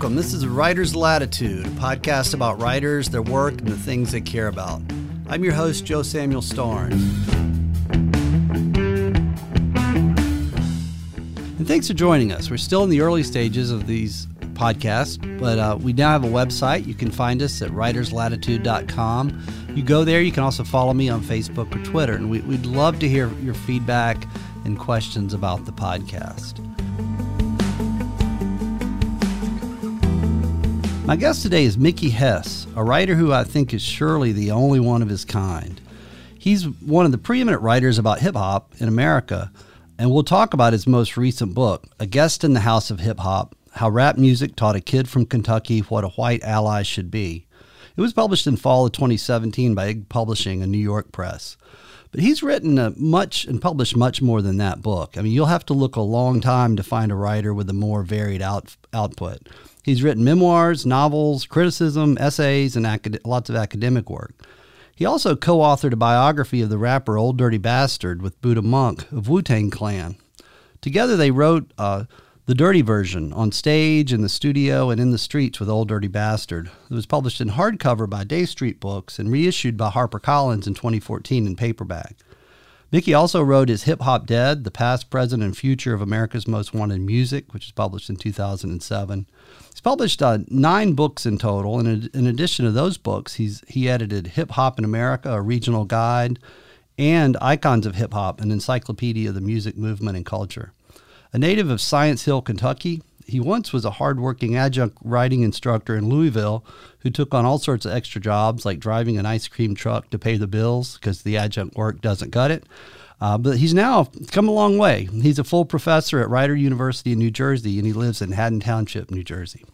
Welcome. This is Writer's Latitude, a podcast about writers, their work, and the things they care about. I'm your host, Joe Samuel Starnes. And thanks for joining us. We're still in the early stages of these podcasts, but uh, we now have a website. You can find us at writerslatitude.com. You go there. You can also follow me on Facebook or Twitter, and we, we'd love to hear your feedback and questions about the podcast. My guest today is Mickey Hess, a writer who I think is surely the only one of his kind. He's one of the preeminent writers about hip hop in America, and we'll talk about his most recent book, A Guest in the House of Hip Hop How Rap Music Taught a Kid from Kentucky What a White Ally Should Be. It was published in fall of 2017 by Ig Publishing, a New York press. But he's written much and published much more than that book. I mean, you'll have to look a long time to find a writer with a more varied out, output. He's written memoirs, novels, criticism, essays, and acad- lots of academic work. He also co authored a biography of the rapper Ol' Dirty Bastard with Buddha Monk of Wu Tang Clan. Together, they wrote uh, the dirty version on stage, in the studio, and in the streets with Ol' Dirty Bastard. It was published in hardcover by Dey Street Books and reissued by HarperCollins in 2014 in paperback. Mickey also wrote Is Hip Hop Dead, The Past, Present, and Future of America's Most Wanted Music, which was published in 2007. He's published uh, nine books in total, and in addition to those books, he's he edited Hip Hop in America, a regional guide, and Icons of Hip Hop, an encyclopedia of the music movement and culture. A native of Science Hill, Kentucky, he once was a hardworking adjunct writing instructor in Louisville who took on all sorts of extra jobs like driving an ice cream truck to pay the bills because the adjunct work doesn't cut it. Uh, but he's now come a long way. He's a full professor at Rider University in New Jersey, and he lives in Haddon Township, New Jersey.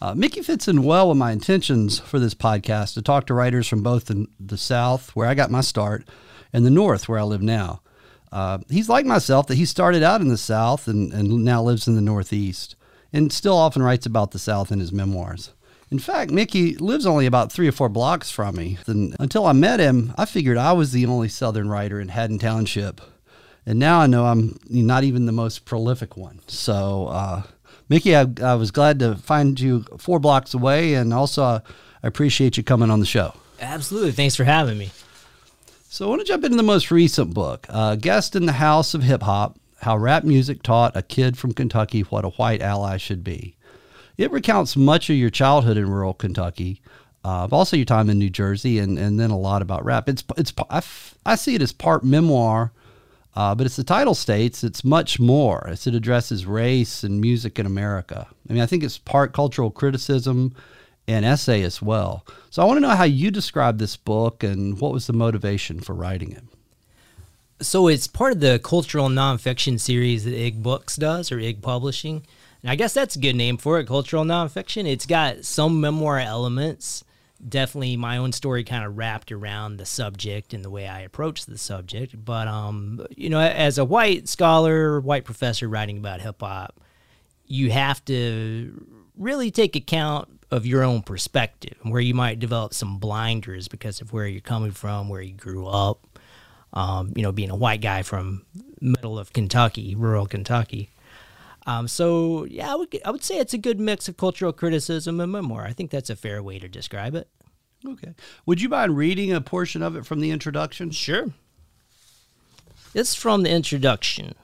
Uh, Mickey fits in well with my intentions for this podcast to talk to writers from both the, the South, where I got my start, and the North, where I live now. Uh, he's like myself that he started out in the South and, and now lives in the Northeast, and still often writes about the South in his memoirs. In fact, Mickey lives only about three or four blocks from me. And until I met him, I figured I was the only Southern writer in Haddon Township. And now I know I'm not even the most prolific one. So, uh, Mickey, I, I, was glad to find you four blocks away. And also, uh, I appreciate you coming on the show. Absolutely. Thanks for having me. So, I want to jump into the most recent book uh, Guest in the House of Hip Hop How Rap Music Taught a Kid from Kentucky What a White Ally Should Be. It recounts much of your childhood in rural Kentucky, uh, also your time in New Jersey, and, and then a lot about rap. It's it's I, f- I see it as part memoir, uh, but as the title states, it's much more as it addresses race and music in America. I mean, I think it's part cultural criticism and essay as well. So I want to know how you describe this book and what was the motivation for writing it. So it's part of the cultural nonfiction series that Ig Books does or Ig Publishing. And I guess that's a good name for it, cultural nonfiction. It's got some memoir elements. Definitely my own story kind of wrapped around the subject and the way I approach the subject. But um, you know, as a white scholar, white professor writing about hip hop, you have to really take account of your own perspective and where you might develop some blinders because of where you're coming from, where you grew up. Um, you know, being a white guy from middle of Kentucky, rural Kentucky. Um, so yeah, I would I would say it's a good mix of cultural criticism and memoir. I think that's a fair way to describe it. Okay. Would you mind reading a portion of it from the introduction? Sure. It's from the introduction.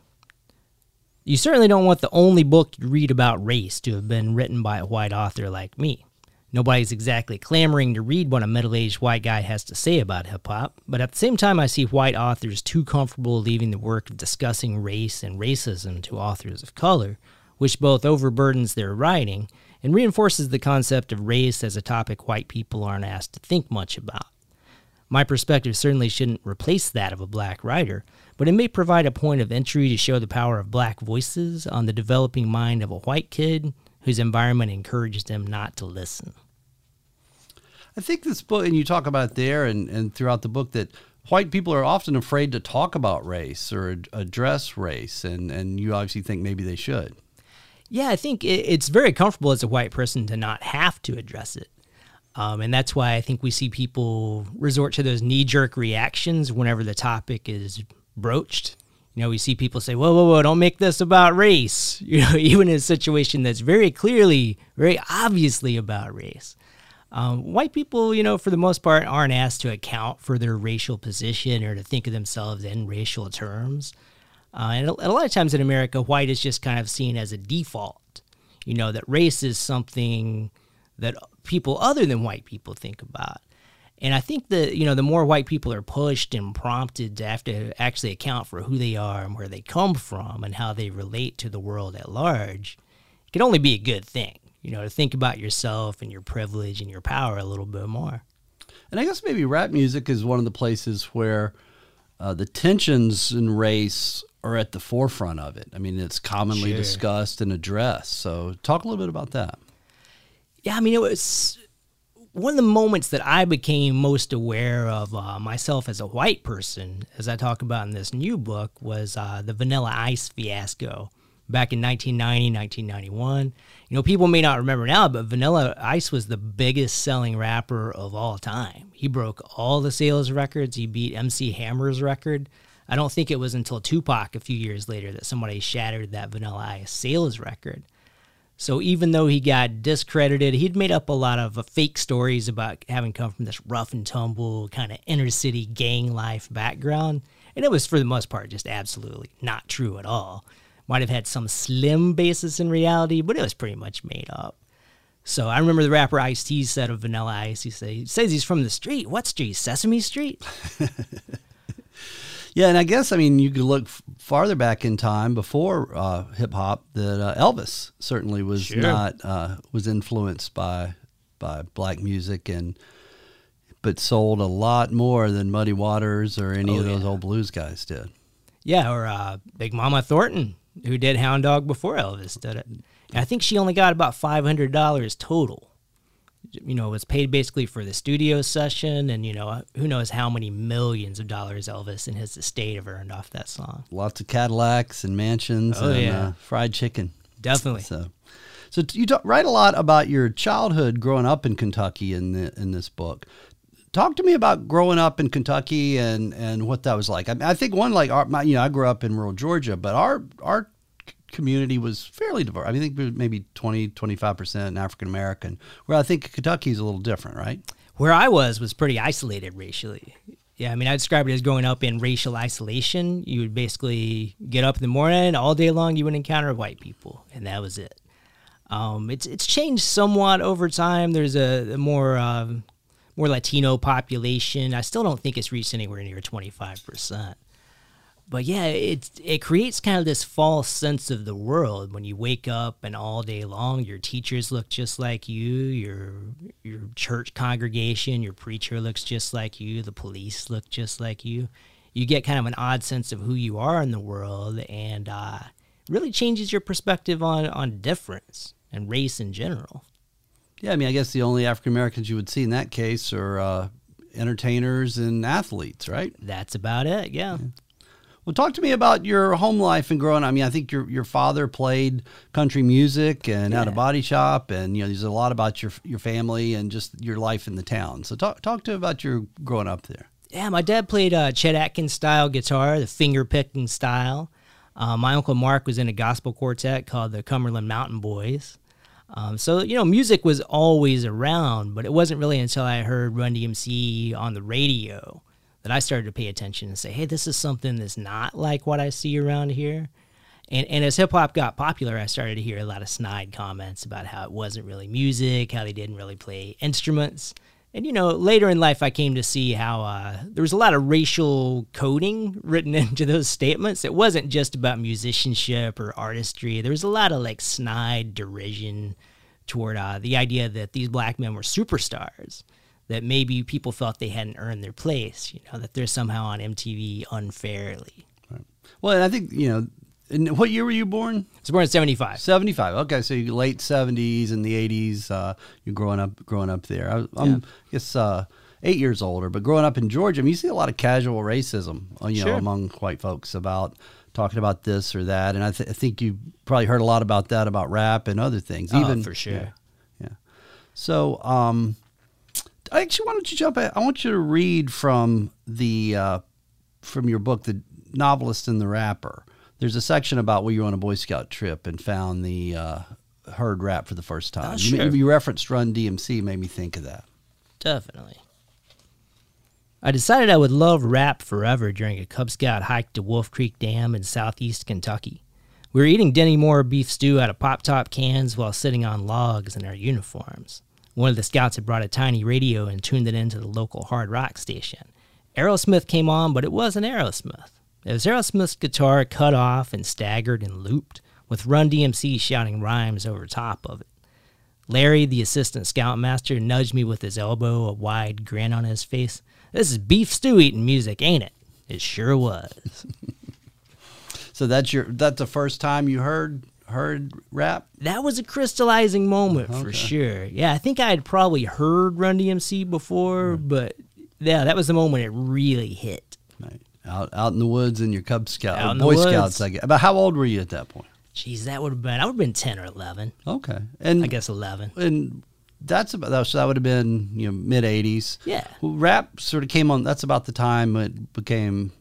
You certainly don't want the only book you read about race to have been written by a white author like me. Nobody's exactly clamoring to read what a middle aged white guy has to say about hip hop, but at the same time, I see white authors too comfortable leaving the work of discussing race and racism to authors of color, which both overburdens their writing and reinforces the concept of race as a topic white people aren't asked to think much about. My perspective certainly shouldn't replace that of a black writer, but it may provide a point of entry to show the power of black voices on the developing mind of a white kid whose environment encouraged them not to listen. I think this book, and you talk about there and, and throughout the book, that white people are often afraid to talk about race or address race, and, and you obviously think maybe they should. Yeah, I think it's very comfortable as a white person to not have to address it. Um, and that's why I think we see people resort to those knee jerk reactions whenever the topic is broached You know, we see people say, "Whoa, whoa, whoa! Don't make this about race." You know, even in a situation that's very clearly, very obviously about race. Um, white people, you know, for the most part, aren't asked to account for their racial position or to think of themselves in racial terms. Uh, and, a, and a lot of times in America, white is just kind of seen as a default. You know, that race is something that people other than white people think about. And I think that, you know, the more white people are pushed and prompted to have to actually account for who they are and where they come from and how they relate to the world at large, it can only be a good thing you know, to think about yourself and your privilege and your power a little bit more. And I guess maybe rap music is one of the places where uh, the tensions in race are at the forefront of it. I mean, it's commonly sure. discussed and addressed. So, talk a little bit about that. Yeah, I mean, it was one of the moments that I became most aware of uh, myself as a white person, as I talk about in this new book, was uh, the Vanilla Ice fiasco back in 1990, 1991. You know, people may not remember now, but Vanilla Ice was the biggest selling rapper of all time. He broke all the sales records. He beat MC Hammer's record. I don't think it was until Tupac a few years later that somebody shattered that Vanilla Ice sales record. So even though he got discredited, he'd made up a lot of uh, fake stories about having come from this rough and tumble kind of inner city gang life background. And it was, for the most part, just absolutely not true at all might have had some slim basis in reality, but it was pretty much made up. So I remember the rapper Ice T said of Vanilla Ice, he, say, he says he's from the street. What street? Sesame Street? yeah, and I guess, I mean, you could look f- farther back in time before uh, hip hop that uh, Elvis certainly was sure. not, uh, was influenced by, by black music and, but sold a lot more than Muddy Waters or any oh, of those yeah. old blues guys did. Yeah, or uh, Big Mama Thornton who did Hound Dog before Elvis did it. And I think she only got about five hundred dollars total. You know, was paid basically for the studio session, and you know, who knows how many millions of dollars Elvis and his estate have earned off that song. Lots of Cadillacs and mansions oh, and yeah. uh, fried chicken. Definitely. So, so you talk, write a lot about your childhood growing up in Kentucky in the, in this book talk to me about growing up in Kentucky and and what that was like. I, mean, I think one like our, my, you know I grew up in rural Georgia, but our our community was fairly diverse. I, mean, I think maybe 20 25 percent African American. Where I think Kentucky is a little different, right? Where I was was pretty isolated racially. Yeah, I mean, I describe it as growing up in racial isolation. You would basically get up in the morning, all day long, you would encounter white people, and that was it. Um, it's it's changed somewhat over time. There's a, a more uh, more Latino population. I still don't think it's reached anywhere near 25%. But yeah, it it creates kind of this false sense of the world when you wake up and all day long your teachers look just like you, your your church congregation, your preacher looks just like you, the police look just like you. You get kind of an odd sense of who you are in the world, and uh, really changes your perspective on on difference and race in general. Yeah, I mean, I guess the only African Americans you would see in that case are uh, entertainers and athletes, right? That's about it. Yeah. yeah. Well, talk to me about your home life and growing. up. I mean, I think your your father played country music and yeah. had a body shop, and you know, there's a lot about your your family and just your life in the town. So talk talk to about your growing up there. Yeah, my dad played uh, Chet Atkins style guitar, the finger picking style. Uh, my uncle Mark was in a gospel quartet called the Cumberland Mountain Boys. Um, so you know, music was always around, but it wasn't really until I heard Run DMC on the radio that I started to pay attention and say, "Hey, this is something that's not like what I see around here." And and as hip hop got popular, I started to hear a lot of snide comments about how it wasn't really music, how they didn't really play instruments. And you know, later in life, I came to see how uh, there was a lot of racial coding written into those statements. It wasn't just about musicianship or artistry. There was a lot of like snide derision toward uh, the idea that these black men were superstars. That maybe people felt they hadn't earned their place. You know, that they're somehow on MTV unfairly. Right. Well, and I think you know and what year were you born? I was born in 75. 75. Okay, so you late 70s and the 80s. Uh, you're growing up, growing up there. I, am yeah. I guess uh, eight years older, but growing up in Georgia, I mean, you see a lot of casual racism, uh, you sure. know, among white folks about talking about this or that. And I, th- I, think you probably heard a lot about that about rap and other things. Oh, even for sure. Yeah. yeah. So, um, actually, why don't you jump? I want you to read from the uh, from your book, the Novelist and the Rapper, there's a section about where you were on a Boy Scout trip and found the uh, heard rap for the first time. Oh, You- sure. you, referenced Run DMC, made me think of that. Definitely. I decided I would love rap forever during a Cub Scout hike to Wolf Creek Dam in southeast Kentucky. We were eating Dinty Moore beef stew out of pop top cans while sitting on logs in our uniforms. One of the scouts had brought a tiny radio and tuned it into the local hard rock station. Aerosmith came on, but it wasn't Aerosmith. It was Aerosmith's guitar cut off and staggered and looped, with Run DMC shouting rhymes over top of it. Larry, the assistant scoutmaster, nudged me with his elbow, a wide grin on his face. This is beef stew eating music, ain't it? It sure was. So that's your that's the first time you heard heard rap. That was a crystallizing moment for sure. Yeah, I think I had probably heard Run DMC before, but yeah, that was the moment it really hit. Right. Out out in the woods in your Cub Scout, Out or in the Boy. Scouts. I guess. About how old were you at that point? Jeez, that would have been, I would have been 10 or 11. Okay, and I guess 11. and that's about that. So that would have been you know mid '80s. Yeah. Rap sort of came on. That's about the time it became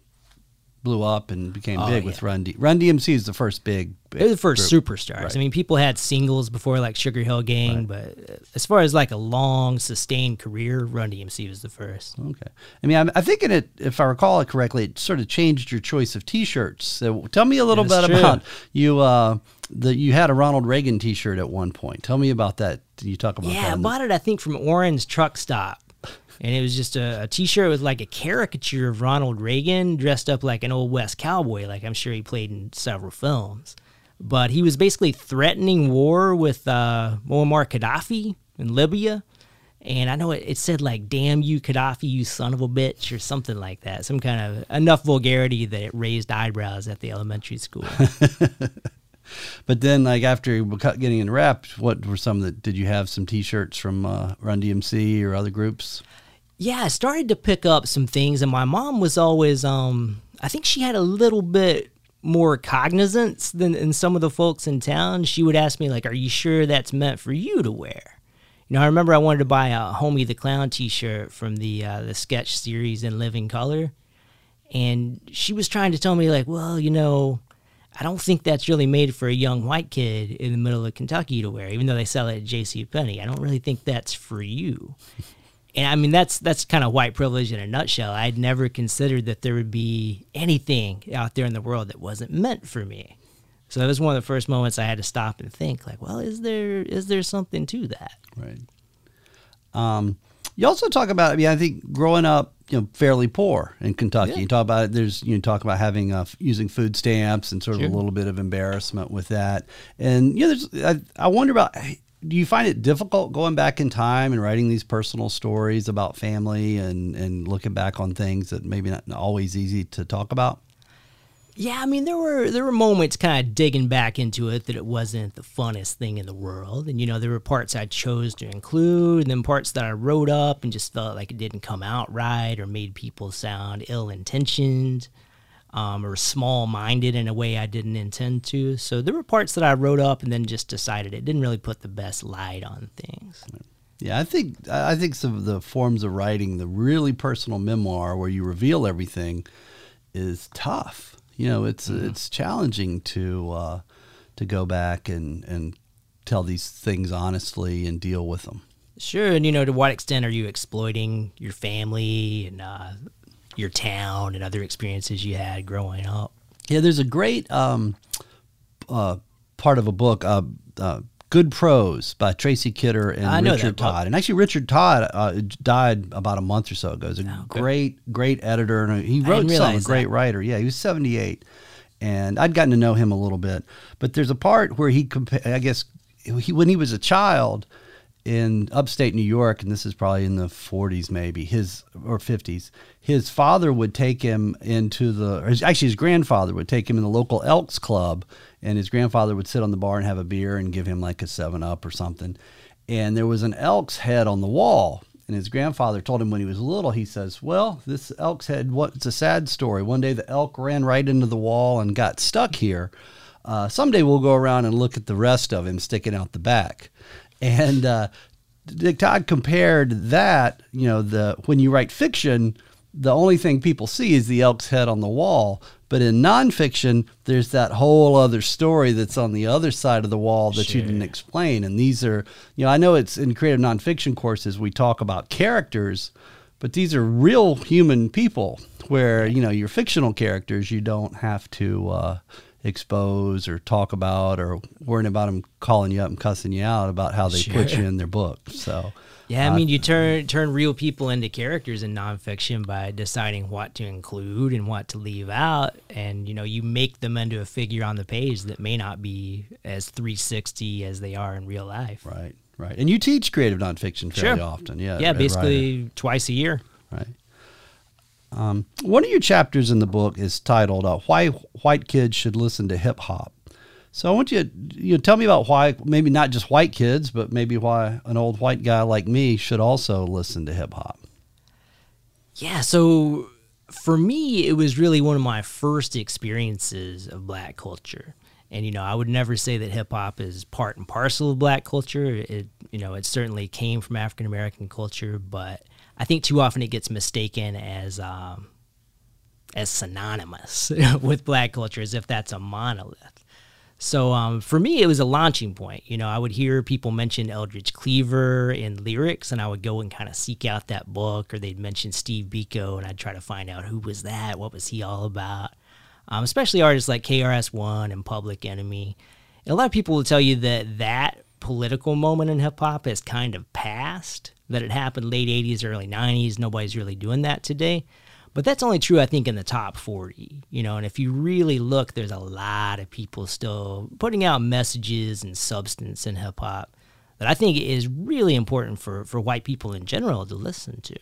blew up and became Oh, big with yeah. Run D. Run DMC is the first big. big They're the first group. superstars. Right. I mean, people had singles before, like Sugar Hill Gang, but uh, as far as like a long, sustained career, Run DMC was the first. Okay. I mean, I'm, I'm thinking it. If I recall it correctly, it sort of changed your choice of T-shirts. So tell me a little That's bit true. about you. Uh, that you had a Ronald Reagan T-shirt at one point. Tell me about that. You talk about Yeah, that. I in bought it, I think, from Orange Truck Stop. And it was just a, a T-shirt with like a caricature of Ronald Reagan dressed up like an old West cowboy, like I'm sure he played in several films. But he was basically threatening war with uh, Muammar Gaddafi in Libya. And I know it, it said like "Damn you, Gaddafi, you son of a bitch" or something like that. Some kind of enough vulgarity that it raised eyebrows at the elementary school. But then, like after getting in rap, what were some that? Did you have some T-shirts from uh, Run DMC or other groups? Yeah, I started to pick up some things, and my mom was always, um, I think she had a little bit more cognizance than, than some of the folks in town. She would ask me, like, "Are you sure that's meant for you to wear?" You know, I remember I wanted to buy a Homie the Clown T-shirt from the uh, the sketch series in Living Color, and she was trying to tell me, like, "Well, you know." I don't think that's really made for a young white kid in the middle of Kentucky to wear, even though they sell it at J.C. Penney. I don't really think that's for you. And I mean that's that's kind of white privilege in a nutshell. I'd never considered that there would be anything out there in the world that wasn't meant for me. So that was one of the first moments I had to stop and think, like, well, is there is there something to that? Right. Um, you also talk about. I mean, I think growing up, you know, fairly poor in Kentucky. Yeah. You talk about it. There's you talk about having uh, using food stamps and sort of Sure. a little bit of embarrassment with that. And you know, there's, I, I wonder about. Do you find it difficult going back in time and writing these personal stories about family and and looking back on things that maybe not always easy to talk about? Yeah, I mean there were there were moments kind of digging back into it that it wasn't the funnest thing in the world, and you know there were parts I chose to include, and then parts that I wrote up and just felt like it didn't come out right or made people sound ill intentioned, um, or small minded in a way I didn't intend to. So there were parts that I wrote up and then just decided it didn't really put the best light on things. Yeah, I think I think some of the forms of writing, the really personal memoir where you reveal everything, is tough. You know, it's it's challenging to uh, to go back and and tell these things honestly and deal with them. Sure, and you know to what extent are you exploiting your family and uh, your town and other experiences you had growing up? Yeah, there's a great um, uh, part of a book, uh, uh, Good Prose by Tracy Kidder and Richard. Todd. And actually, Richard Todd uh, died about a month or so ago. He's a Oh, great, great editor, and he wrote some, a great that. writer. Yeah, he was 78. And I'd gotten to know him a little bit. But there's a part where he, compa- I guess, he, when he was a child in upstate New York, and this is probably in the 40s maybe, his or 50s, his father would take him into the, or actually his grandfather would take him in the local Elks Club, and his grandfather would sit on the bar and have a beer and give him like a 7 Up or something. And there was an elk's head on the wall. And his grandfather told him when he was little, he says, Well, this elk's head, what, it's a sad story. One day the elk ran right into the wall and got stuck here. Uh, someday we'll go around and look at the rest of him sticking out the back. And uh, Dick Todd compared that, you know, the when you write fiction, the only thing people see is the elk's head on the wall. But in nonfiction, there's that whole other story that's on the other side of the wall that you didn't explain. And these are, you know, I know it's in creative nonfiction courses we talk about characters, but these are real human people where you know your fictional characters you don't have to uh, expose or talk about or worrying about them calling you up and cussing you out about how they put you in their book. So yeah, I mean, you turn turn real people into characters in nonfiction by deciding what to include and what to leave out, and you know, you make them into a figure on the page that may not be as 360 as they are in real life. Right, right. And you teach creative nonfiction fairly Sure. often, yeah. Yeah, basically twice a year. Right. Um, one of your chapters in the book is titled uh, "Why White Kids Should Listen to Hip Hop." So I want you to you know, tell me about why maybe not just white kids, but maybe why an old white guy like me should also listen to hip hop. Yeah, so for me, it was really one of my first experiences of black culture. And you know, I would never say that hip hop is part and parcel of black culture. It you know, it certainly came from African American culture, but I think too often it gets mistaken as um, as synonymous with black culture, as if that's a monolith. So um, for me, it was a launching point. You know, I would hear people mention Eldridge Cleaver in lyrics, and I would go and kind of seek out that book, or they'd mention Steve Biko, and I'd try to find out who was that, what was he all about. Um, especially artists like KRS One and Public Enemy. And a lot of people will tell you that that political moment in hip hop has kind of passed. That it happened late '80s, early '90s. Nobody's really doing that today. But that's only true, I think, in the top 40. You know, and if you really look, there's a lot of people still putting out messages and substance in hip hop that I think is really important for, for white people in general to listen to.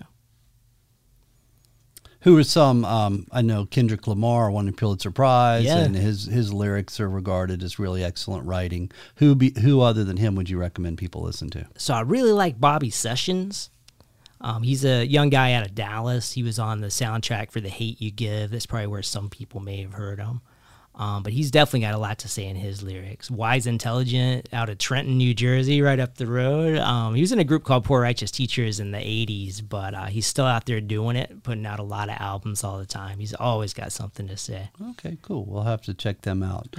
Who are some? Um, I know Kendrick Lamar won a Pulitzer Prize, Yeah. and his his lyrics are regarded as really excellent writing. Who be who other than him would you recommend people listen to? So I really like Bobby Sessions. Um, he's a young guy out of Dallas. He was on the soundtrack for The Hate You Give. That's probably where some people may have heard him. Um, but he's definitely got a lot to say in his lyrics. Wise Intelligent out of Trenton, New Jersey, right up the road. Um, he was in a group called Poor Righteous Teachers in the 80s, but uh, he's still out there doing it, putting out a lot of albums all the time. He's always got something to say. Okay, cool. We'll have to check them out.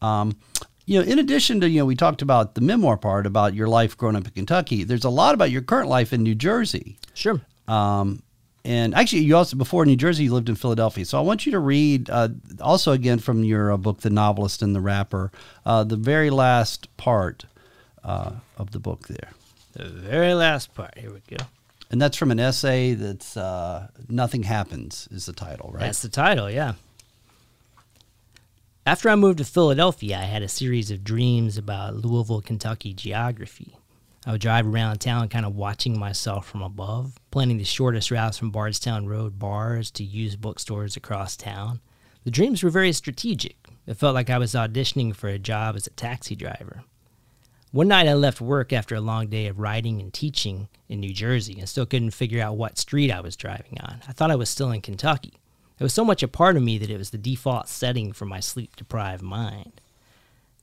Um, you know, in addition to you know, we talked about the memoir part about your life growing up in Kentucky. There's a lot about your current life in New Jersey. Sure. Um, and actually, you also before New Jersey, you lived in Philadelphia. So I want you to read uh, also again from your uh, book, "The Novelist and the Rapper," uh, the very last part uh, of the book there, The very last part. Here we go. and that's from an essay that's uh, "Nothing Happens" is the title, right? That's the title, yeah. After I moved to Philadelphia, I had a series of dreams about Louisville, Kentucky geography. I would drive around town kind of watching myself from above, planning the shortest routes from Bardstown Road bars to used bookstores across town. The dreams were very strategic. It felt like I was auditioning for a job as a taxi driver. One night I left work after a long day of writing and teaching in New Jersey and still couldn't figure out what street I was driving on. I thought I was still in Kentucky. It was so much a part of me that it was the default setting for my sleep deprived mind.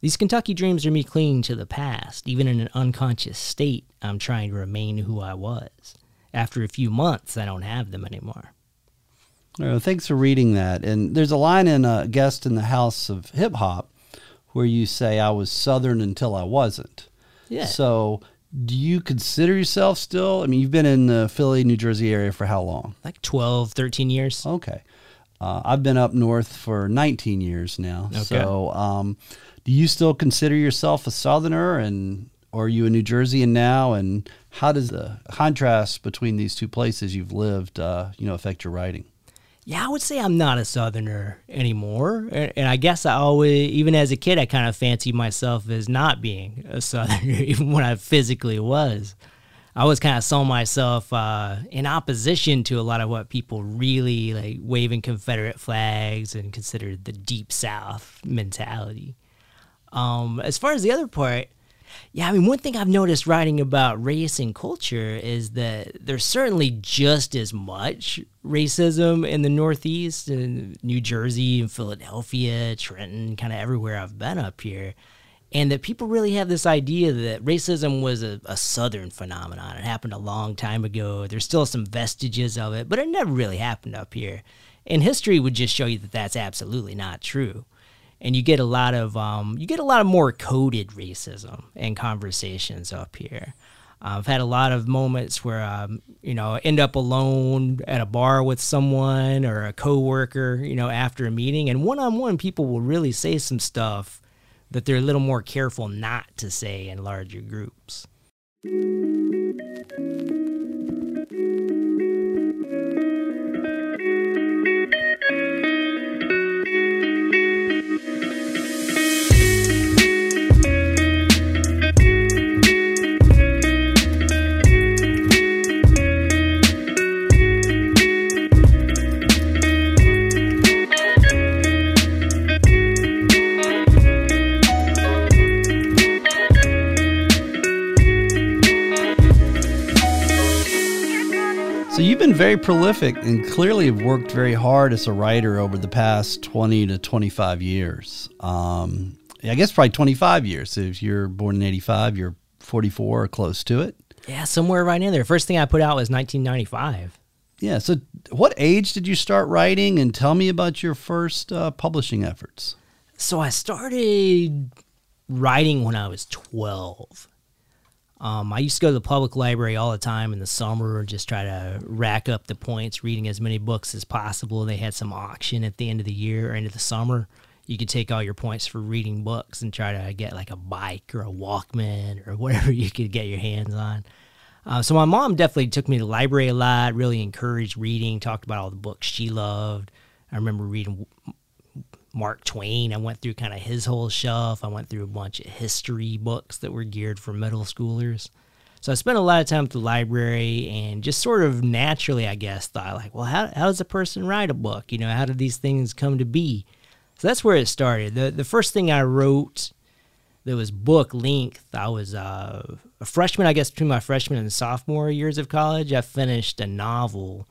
These Kentucky dreams are me clinging to the past. Even in an unconscious state, I'm trying to remain who I was. After a few months, I don't have them anymore. Uh, thanks for reading that. And there's a line in a guest in the House of Hip Hop where you say, "I was Southern until I wasn't." Yeah. So, do you consider yourself still? I mean, you've been in the Philly, New Jersey area for how long? Like 12, 13 years. Okay. Uh, I've been up north for 19 years now. Okay. So, um, do you still consider yourself a Southerner, and or are you a New Jerseyan now? And how does the contrast between these two places you've lived, uh, you know, affect your writing? Yeah, I would say I'm not a Southerner anymore. And, and I guess I always, even as a kid, I kind of fancied myself as not being a Southerner, even when I physically was. I always kind of saw myself uh, in opposition to a lot of what people really like waving Confederate flags and considered the Deep South mentality. Um, as far as the other part, yeah, I mean, one thing I've noticed writing about race and culture is that there's certainly just as much racism in the Northeast, in New Jersey, and Philadelphia, Trenton, kind of everywhere I've been up here. And that people really have this idea that racism was a, a Southern phenomenon. It happened a long time ago. There's still some vestiges of it, but it never really happened up here. And history would just show you that that's absolutely not true. And you get a lot of um, you get a lot of more coded racism in conversations up here. Uh, I've had a lot of moments where um, you know end up alone at a bar with someone or a coworker, you know, after a meeting, and one on one, people will really say some stuff that they're a little more careful not to say in larger groups. Been very prolific and clearly have worked very hard as a writer over the past 20 to 25 years. Um, I guess probably 25 years. If you're born in 85, you're 44 or close to it. Yeah, somewhere right in there. First thing I put out was 1995. Yeah. So what age did you start writing? And tell me about your first uh, publishing efforts. So I started writing when I was 12. Um, I used to go to the public library all the time in the summer and just try to rack up the points, reading as many books as possible. They had some auction at the end of the year or end of the summer. You could take all your points for reading books and try to get like a bike or a Walkman or whatever you could get your hands on. Uh, so my mom definitely took me to the library a lot, really encouraged reading, talked about all the books she loved. I remember reading Mark Twain. I went through kind of his whole shelf. I went through a bunch of history books that were geared for middle schoolers. So I spent a lot of time at the library and just sort of naturally, I guess, thought like, well, how, how does a person write a book? You know, how did these things come to be? So that's where it started. The, the first thing I wrote that was book length, I was uh, a freshman, I guess, between my freshman and sophomore years of college. I finished a novel,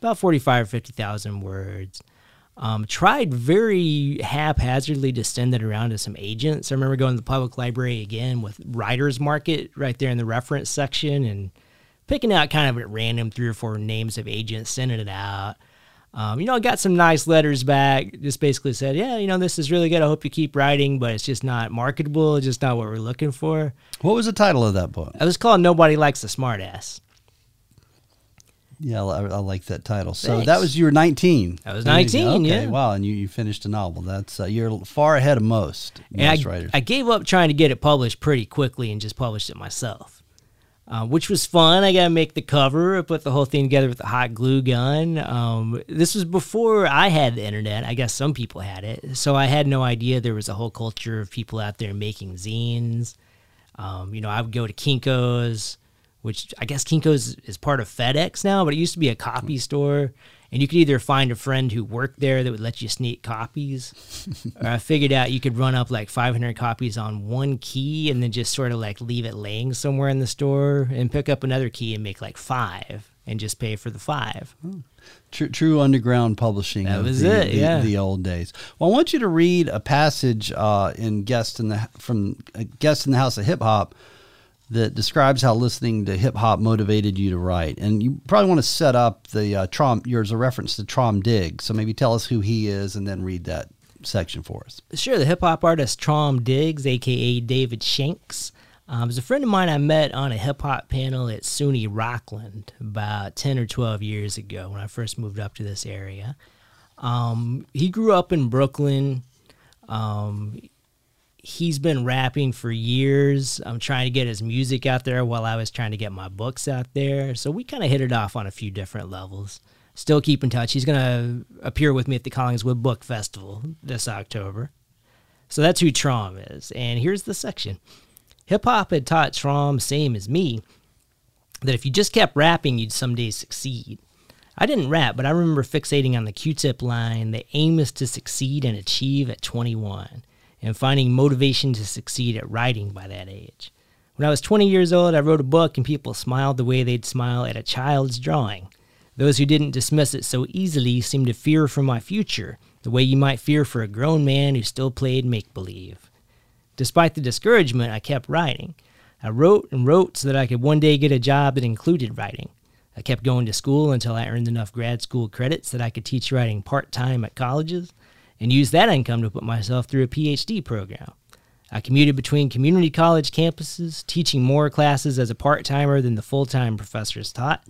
about 45 or 50,000 words. Um, tried very haphazardly to send it around to some agents. I remember going to the public library again with Writers Market right there in the reference section and picking out kind of at random three or four names of agents, sending it out. Um, you know, I got some nice letters back. Just basically said, yeah, you know, this is really good. I hope you keep writing, but it's just not marketable. It's just not what we're looking for. What was the title of that book? It was called Nobody Likes a Smartass. Yeah, I, I like that title. So Thanks. that was you were 19. I was 19, Okay, yeah. Wow, and you, you finished a novel. That's uh, you're far ahead of most And most I, writers. I gave up trying to get it published pretty quickly and just published it myself, uh, which was fun. I got to make the cover, I put the whole thing together with a hot glue gun. Um, this was before I had the internet. I guess some people had it. So I had no idea there was a whole culture of people out there making zines. Um, you know, I would go to Kinko's, which I guess Kinko's is part of FedEx now, but it used to be a copy store. And you could either find a friend who worked there that would let you sneak copies, or I figured out you could run up like 500 copies on one key and then just sort of like leave it laying somewhere in the store and pick up another key and make like five and just pay for the five. True, true underground publishing. That was the, it, the- yeah. the old days. Well, I want you to read a passage uh, in Guest in the from uh, Guest in the House of Hip Hop that describes how listening to hip hop motivated you to write. And you probably want to set up the uh, Traum. There's a reference to Traum Diggs, so maybe tell us who he is, and then read that section for us. Sure, the hip hop artist Traum Diggs, aka David Shanks, um, is a friend of mine I met on a hip hop panel at SUNY Rockland about 10 or 12 years ago when I first moved up to this area. Um, he grew up in Brooklyn. Um, he's been rapping for years. I'm trying to get his music out there while I was trying to get my books out there. So we kind of hit it off on a few different levels. Still keep in touch. He's going to appear with me at the Collingswood Book Festival this October. So that's who Traum is. And here's the section. Hip hop had taught Traum, same as me, that if you just kept rapping, you'd someday succeed. I didn't rap, but I remember fixating on the Q tip line the aim is to succeed and achieve at 21, and finding motivation to succeed at writing by that age. When I was 20 years old, I wrote a book, and people smiled the way they'd smile at a child's drawing. Those who didn't dismiss it so easily seemed to fear for my future, the way you might fear for a grown man who still played make believe. Despite the discouragement, I kept writing. I wrote and wrote so that I could one day get a job that included writing. I kept going to school until I earned enough grad school credits that I could teach writing part time at colleges and used that income to put myself through a PhD program. I commuted between community college campuses, teaching more classes as a part timer than the full time professors taught.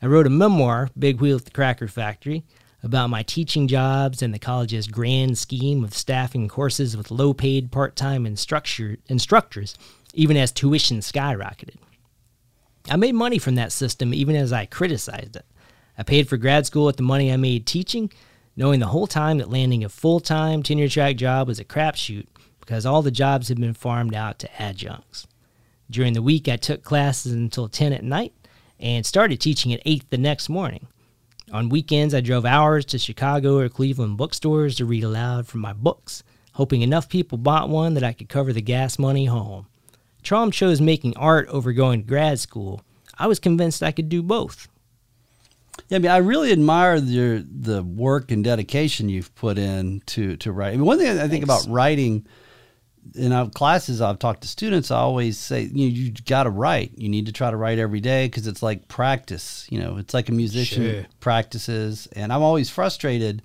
I wrote a memoir, Big Wheel at the Cracker Factory, about my teaching jobs and the college's grand scheme of staffing courses with low paid part time instructors, even as tuition skyrocketed. I made money from that system even as I criticized it. I paid for grad school with the money I made teaching, knowing the whole time that landing a full time tenure track job was a crapshoot because all the jobs had been farmed out to adjuncts. During the week, I took classes until 10 at night and started teaching at 8 the next morning. On weekends, I drove hours to Chicago or Cleveland bookstores to read aloud from my books, hoping enough people bought one that I could cover the gas money home. Traum chose making art over going to grad school. I was convinced I could do both. Yeah, I mean, I really admire your the work and dedication you've put in to to write. I mean, one thing I think Thanks. about writing in our classes, I've talked to students. I always say, you know, you got to write. You need to try to write every day because it's like practice. You know, it's like a musician sure. practices, and I'm always frustrated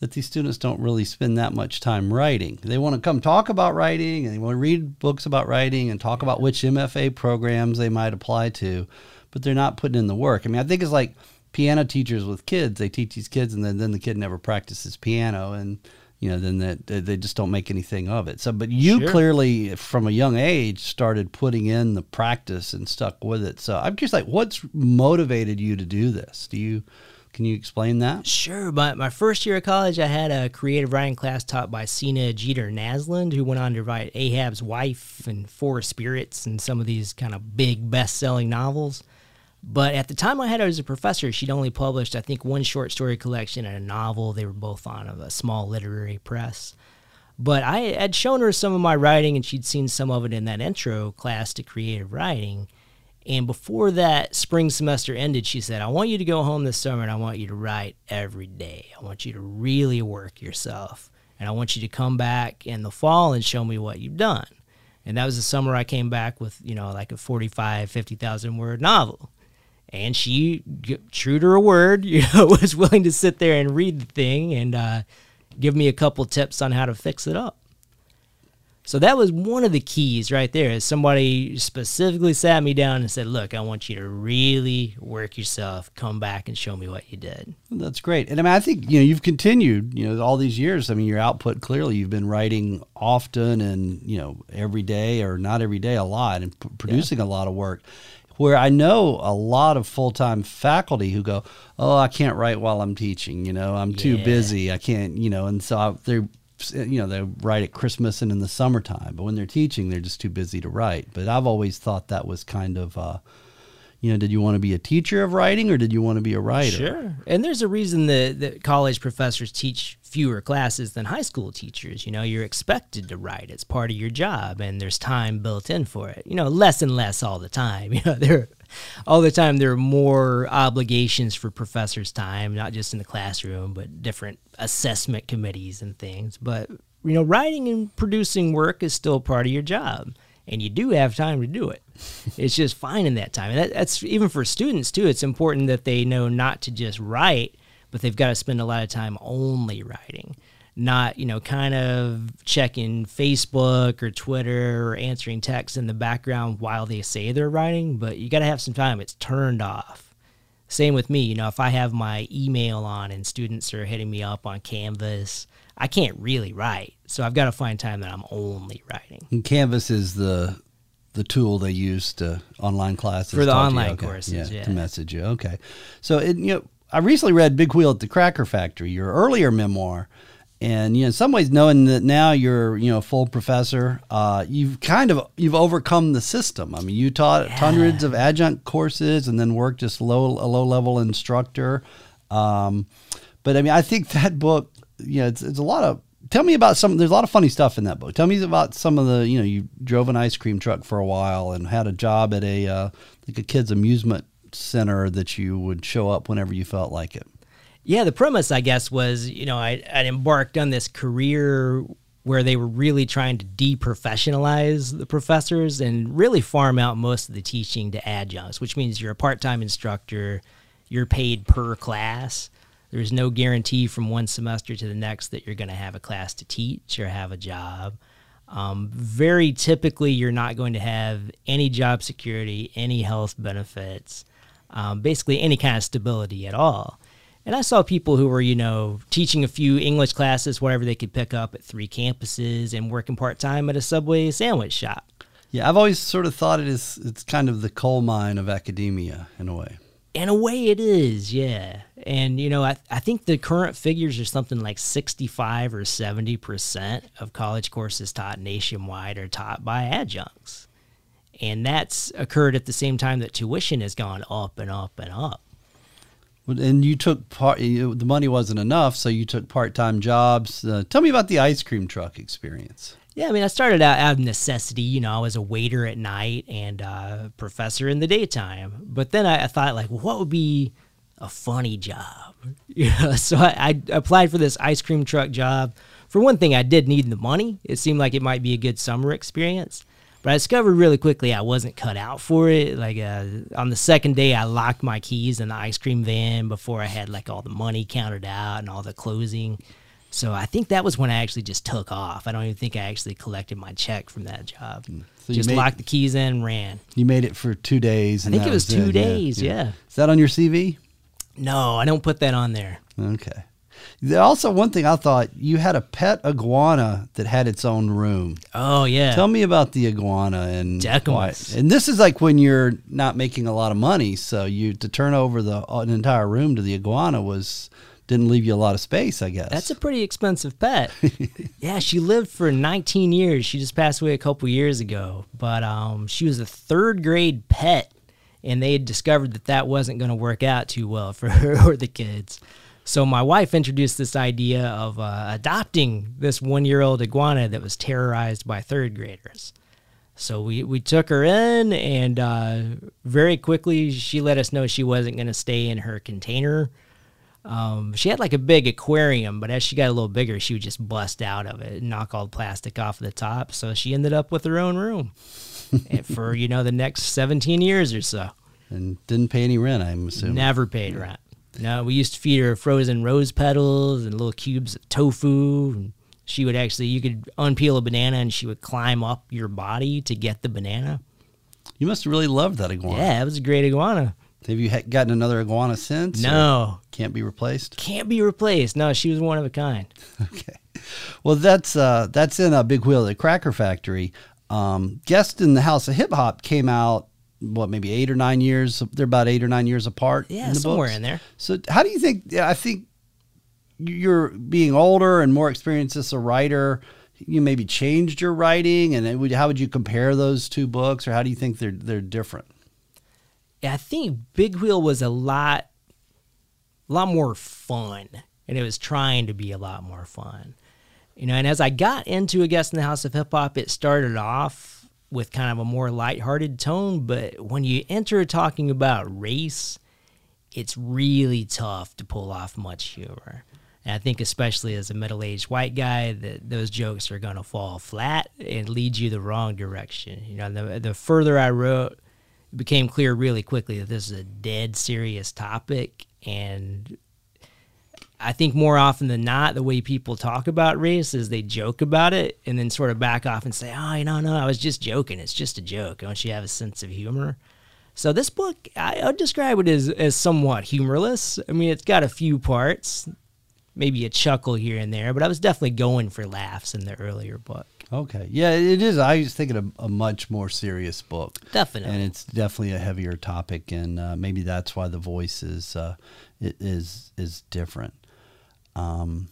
that these students don't really spend that much time writing. They want to come talk about writing and they want to read books about writing and talk about which MFA programs they might apply to, but they're not putting in the work. I mean, I think it's like piano teachers with kids. They teach these kids and then, then the kid never practices piano and you know, then that they just don't make anything of it. So, but you sure. clearly, from a young age, started putting in the practice and stuck with it. So, I'm just like, what's motivated you to do this? Do you can you explain that? Sure. My, my first year of college, I had a creative writing class taught by Sena Jeter Naslund, who went on to write Ahab's Wife and Four Spirits and some of these kind of big best selling novels. But at the time I had her as a professor, she'd only published, I think, one short story collection and a novel. They were both on a small literary press. But I had shown her some of my writing, and she'd seen some of it in that intro class to creative writing. And before that spring semester ended, she said, I want you to go home this summer and I want you to write every day. I want you to really work yourself. And I want you to come back in the fall and show me what you've done. And that was the summer I came back with, you know, like a 45, 50,000 word novel. And she, true to her word, you know, was willing to sit there and read the thing and uh, give me a couple tips on how to fix it up. So that was one of the keys right there. Is somebody specifically sat me down and said, "Look, I want you to really work yourself. Come back and show me what you did." That's great. And I mean, I think you know you've continued. You know, all these years. I mean, your output clearly you've been writing often and you know every day or not every day, a lot, and p- producing yeah. a lot of work. Where I know a lot of full time faculty who go, "Oh, I can't write while I'm teaching. You know, I'm too yeah. busy. I can't. You know," and so they're you know they write at Christmas and in the summertime, but when they're teaching, they're just too busy to write. But I've always thought that was kind of, uh, you know, did you want to be a teacher of writing or did you want to be a writer? Sure, and there's a reason that, that college professors teach fewer classes than high school teachers. You know, you're expected to write; it's part of your job, and there's time built in for it. You know, less and less all the time. You know, there all the time there are more obligations for professors' time, not just in the classroom, but different assessment committees and things. But you know, writing and producing work is still part of your job, and you do have time to do it. it's just finding that time, and that, that's even for students too. It's important that they know not to just write, but they've got to spend a lot of time only writing not, you know, kind of checking Facebook or Twitter or answering texts in the background while they say they're writing, but you got to have some time. It's turned off. Same with me, you know, if I have my email on and students are hitting me up on Canvas, I can't really write. So I've got to find time that I'm only writing. And Canvas is the the tool they use to online classes for the online okay. courses, yeah, yeah, to message you. Okay, so it, you know, I recently read Big Wheel at the Cracker Factory, your earlier memoir, and you know in some ways knowing that now you're you know a full professor uh, you've kind of you've overcome the system. I mean you taught yeah. hundreds of adjunct courses and then worked as low a low level instructor. Um, but i mean i think that book you know it's, it's a lot of tell me about some there's a lot of funny stuff in that book. Tell me about some of the you know you drove an ice cream truck for a while and had a job at a uh, like a kids amusement center that you would show up whenever you felt like it yeah, the premise, I guess, was you know I I'd embarked on this career where they were really trying to deprofessionalize the professors and really farm out most of the teaching to adjuncts, which means you're a part-time instructor, You're paid per class. There's no guarantee from one semester to the next that you're going to have a class to teach or have a job. Um, very typically, you're not going to have any job security, any health benefits, um, basically any kind of stability at all. And I saw people who were, you know, teaching a few English classes, whatever they could pick up at three campuses, and working part time at a Subway sandwich shop. Yeah, I've always sort of thought it is. It's kind of the coal mine of academia in a way. In a way, it is, yeah. And you know, I I think the current figures are something like sixty five or seventy percent of college courses taught nationwide are taught by adjuncts, and that's occurred at the same time that tuition has gone up and up and up. And you took part. The money wasn't enough, so you took part-time jobs. Uh, tell me about the ice cream truck experience. Yeah, I mean, I started out out of necessity. You know, I was a waiter at night and a professor in the daytime. But then I, I thought, like, what would be a funny job? Yeah, so I, I applied for this ice cream truck job. For one thing, I did need the money. It seemed like it might be a good summer experience. But I discovered really quickly I wasn't cut out for it. Like uh, on the second day, I locked my keys in the ice cream van before I had like all the money counted out and all the closing. So I think that was when I actually just took off. I don't even think I actually collected my check from that job. Hmm. So just made, locked the keys in and ran. You made it for two days. I think it was, two it. days. Yeah, yeah. Is that on your CV? No, I don't put that on there. Okay. Also, one thing I thought you had a pet iguana that had its own room. Oh yeah. Tell me about the iguana and Decimals. And this is like when you're not making a lot of money, so you to turn over the an entire room to the iguana was didn't leave you a lot of space, I guess. That's a pretty expensive pet. yeah, she lived for 19 years. She just passed away a couple years ago, but um, she was a third grade pet, and they had discovered that that wasn't going to work out too well for her or the kids. So my wife introduced this idea of uh, adopting this one-year-old iguana that was terrorized by third graders. So we, we took her in, and uh, very quickly she let us know she wasn't going to stay in her container. Um, she had like a big aquarium, but as she got a little bigger, she would just bust out of it and knock all the plastic off the top. So she ended up with her own room for you know the next 17 years or so. And didn't pay any rent, I'm assuming. Never paid rent. No, we used to feed her frozen rose petals and little cubes of tofu. And she would actually, you could unpeel a banana and she would climb up your body to get the banana. You must have really loved that iguana. Yeah, it was a great iguana. Have you gotten another iguana since? No. Can't be replaced? Can't be replaced. No, she was one of a kind. okay. Well, that's uh, that's in a big wheel at the Cracker Factory. Um, Guest in the House of Hip Hop came out what maybe eight or nine years. They're about eight or nine years apart. Yeah, in somewhere books. in there. So, how do you think? I think you're being older and more experienced as a writer. You maybe changed your writing, and would, how would you compare those two books, or how do you think they're they're different? I think Big Wheel was a lot, a lot more fun, and it was trying to be a lot more fun. You know, and as I got into a guest in the House of Hip Hop, it started off with kind of a more lighthearted tone, but when you enter talking about race, it's really tough to pull off much humor. And I think, especially as a middle aged white guy, that those jokes are going to fall flat and lead you the wrong direction. You know, the, the further I wrote, it became clear really quickly that this is a dead serious topic. And I think more often than not, the way people talk about race is they joke about it and then sort of back off and say, "Oh, you know, no, I was just joking. It's just a joke." Don't you have a sense of humor? So this book, I would describe it as as somewhat humorless. I mean, it's got a few parts, maybe a chuckle here and there, but I was definitely going for laughs in the earlier book. Okay, yeah, it is. I was thinking of a much more serious book, definitely, and it's definitely a heavier topic, and uh, maybe that's why the voice is uh, is is different. Um,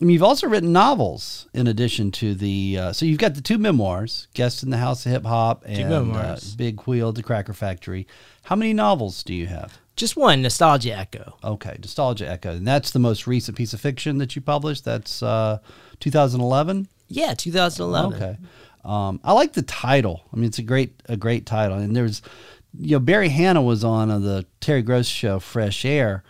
I mean, you've also written novels in addition to the. Uh, so you've got the two memoirs, "Guest in the House of Hip Hop" and uh, "Big Wheel the Cracker Factory." How many novels do you have? Just one, Nostalgia Echo. Okay, Nostalgia Echo, and that's the most recent piece of fiction that you published. That's uh, 2011. Yeah, 2011. Okay, um, I like the title. I mean, it's a great a great title, and there's, you know, Barry Hannah was on uh, the Terry Gross show, Fresh Air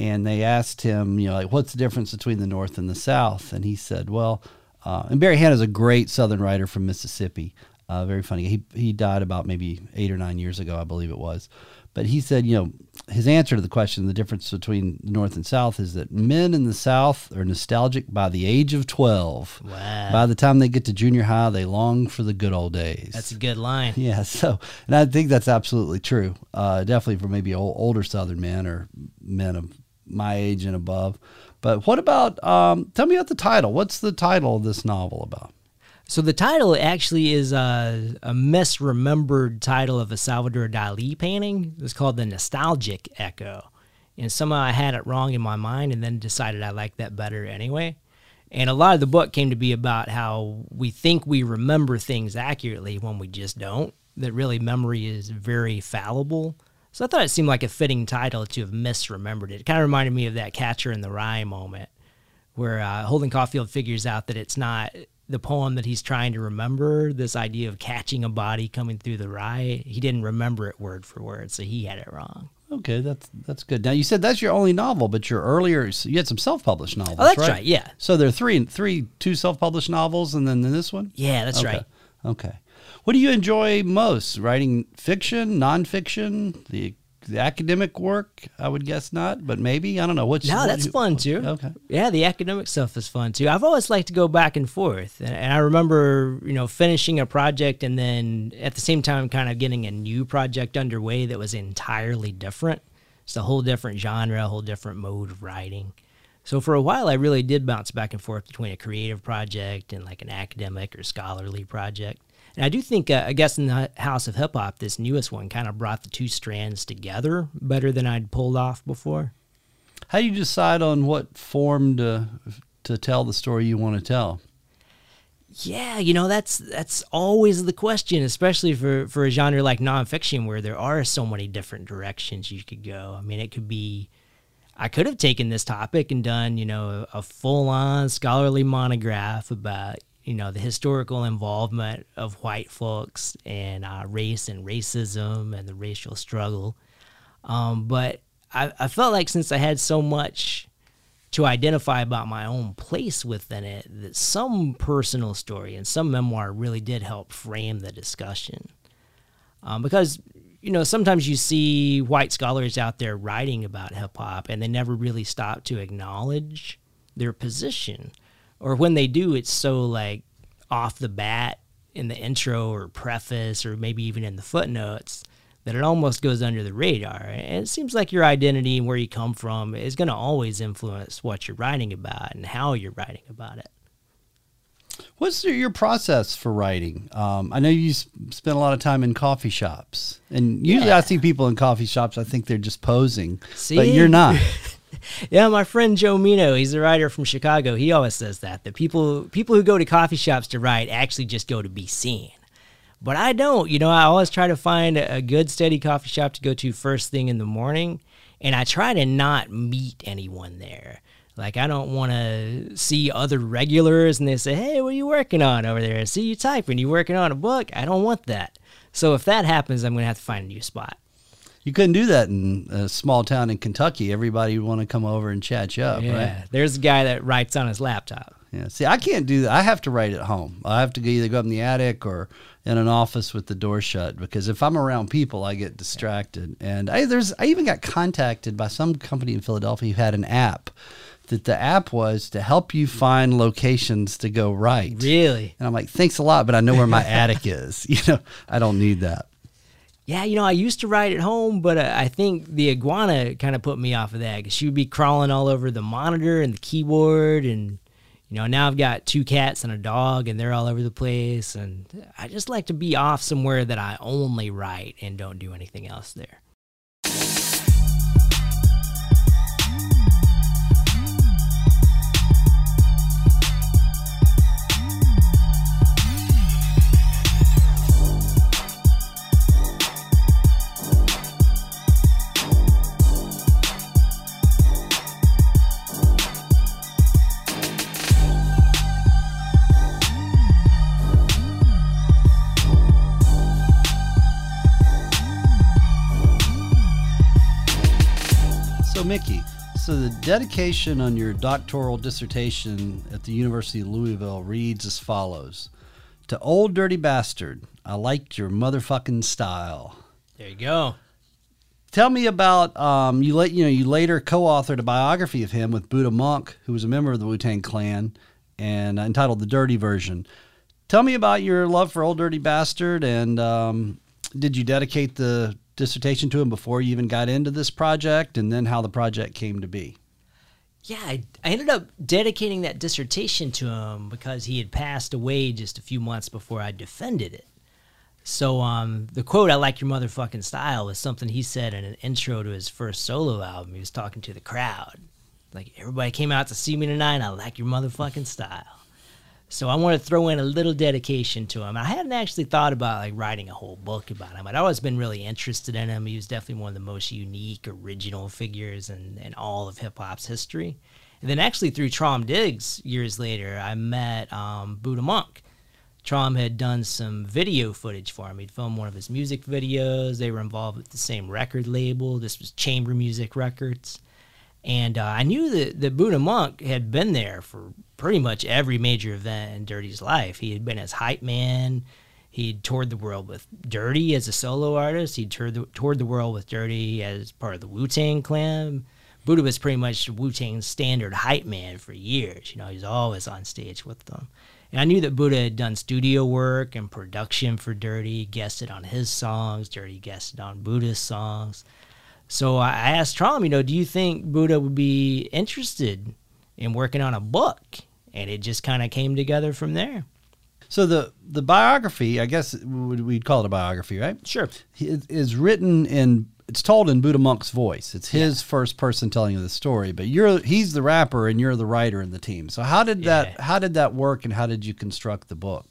and they asked him, you know, like, what's the difference between the North and the South? And he said, well, uh, and Barry Hannah is a great Southern writer from Mississippi. Uh, very funny. He he died about maybe eight or nine years ago, I believe it was. But he said, you know, his answer to the question, the difference between the North and South, is that men in the South are nostalgic by the age of 12. Wow. By the time they get to junior high, they long for the good old days. That's a good line. Yeah, so, and I think that's absolutely true. Uh, definitely for maybe old, older Southern men or men of my age and above. But what about, um, tell me about the title. What's the title of this novel about? So the title actually is a, a misremembered title of a Salvador Dali painting. It's called The Nostalgic Echo. And somehow I had it wrong in my mind and then decided I liked that better anyway. And a lot of the book came to be about how we think we remember things accurately when we just don't, that really memory is very fallible. So I thought it seemed like a fitting title to have misremembered it. It kind of reminded me of that Catcher in the Rye moment where uh, Holden Caulfield figures out that it's not the poem that he's trying to remember, this idea of catching a body coming through the rye, he didn't remember it word for word, so he had it wrong. Okay, that's that's good. Now you said that's your only novel, but your earlier you had some self-published novels. Oh, that's right. right, yeah. So there are three, three, two self-published novels, and then this one. Yeah, that's okay. right. Okay. What do you enjoy most? Writing fiction, nonfiction, the the academic work? I would guess not, but maybe I don't know. What's No, that's you- fun too. Okay. Yeah, the academic stuff is fun too. I've always liked to go back and forth, and, and I remember, you know, finishing a project and then at the same time, kind of getting a new project underway that was entirely different. It's a whole different genre, a whole different mode of writing. So for a while, I really did bounce back and forth between a creative project and like an academic or scholarly project. And I do think, uh, I guess, in the House of Hip Hop, this newest one kind of brought the two strands together better than I'd pulled off before. How do you decide on what form to to tell the story you want to tell? Yeah, you know that's that's always the question, especially for for a genre like nonfiction where there are so many different directions you could go. I mean, it could be. I could have taken this topic and done, you know, a, a full-on scholarly monograph about, you know, the historical involvement of white folks and uh, race and racism and the racial struggle. Um, but I, I felt like since I had so much to identify about my own place within it that some personal story and some memoir really did help frame the discussion. Um, because, you know, sometimes you see white scholars out there writing about hip hop and they never really stop to acknowledge their position. Or when they do, it's so like off the bat in the intro or preface or maybe even in the footnotes that it almost goes under the radar. And it seems like your identity and where you come from is going to always influence what you're writing about and how you're writing about it. What's your- your process for writing? Um, I know you spend a lot of time in coffee shops, and usually I see people in coffee shops. I think they're just posing, but you're not. Yeah, my friend Joe Meno, he's a writer from Chicago. He always says that the people people who go to coffee shops to write actually just go to be seen. But I don't. You know, I always try to find a good steady coffee shop to go to first thing in the morning, and I try to not meet anyone there. Like I don't want to see other regulars and they say, "Hey, what are you working on over there?" I see you typing. You working on a book? I don't want that. So if that happens, I'm gonna have to find a new spot. You couldn't do that in a small town in Kentucky. Everybody would want to come over and chat you up, Yeah, right? there's a guy that writes on his laptop. Yeah. See, I can't do that. I have to write at home. I have to either go up in the attic or in an office with the door shut because if I'm around people, I get distracted. And I there's I even got contacted by some company in Philadelphia who had an app that the app was to help you find locations to go write. Really? And I'm like, thanks a lot, but I know where my attic is. You know, I don't need that. Yeah, you know, I used to write at home, but uh, I think the iguana kind of put me off of that because she would be crawling all over the monitor and the keyboard. And, you know, now I've got two cats and a dog, and they're all over the place. And I just like to be off somewhere that I only write and don't do anything else there. Dedication on your doctoral dissertation at the University of Louisville reads as follows To Ol' Dirty Bastard, I liked your motherfucking style. There you go. Tell me about um, you. Let you know you later co-authored a biography of him with Buddha Monk, who was a member of the Wu Tang Clan, and entitled "The Dirty Version." Tell me about your love for Ol' Dirty Bastard, and um, did you dedicate the dissertation to him before you even got into this project, and then how the project came to be? Yeah, I, I ended up dedicating that dissertation to him because he had passed away just a few months before I defended it. So um, the quote "I like your motherfucking style" was something he said in an intro to his first solo album. He was talking to the crowd, like everybody came out to see me tonight. I like your motherfucking style. So I want to throw in a little dedication to him. I hadn't actually thought about like writing a whole book about him. I'd always been really interested in him. He was definitely one of the most unique, original figures in, in all of hip hop's history. And then actually through Traum Diggs years later, I met um, Buddha Monk Traum had done some video footage for him. He'd filmed one of his music videos. They were involved with the same record label. This was Chamber Music Records. And uh, I knew that, Buddha Monk had been there for pretty much every major event in Dirty's life. He had been as hype man. He'd toured the world with Dirty as a solo artist. He'd toured the, toured the world with Dirty as part of the Wu Tang Clan. Buddha was pretty much Wu Tang's standard hype man for years. You know, he's always on stage with them. And I knew that Buddha had done studio work and production for Dirty, guested on his songs, Dirty guested on Buddha's songs. So I asked Traum, you know, do you think Buddha would be interested in working on a book? And it just kind of came together from there. So the the biography, I guess we'd call it a biography, right? Sure. Is written in it's told in Buddha Monk's voice. It's his yeah. first person telling you the story, but you're he's the rapper and you're the writer in the team. So how did yeah. that how did that work and how did you construct the book?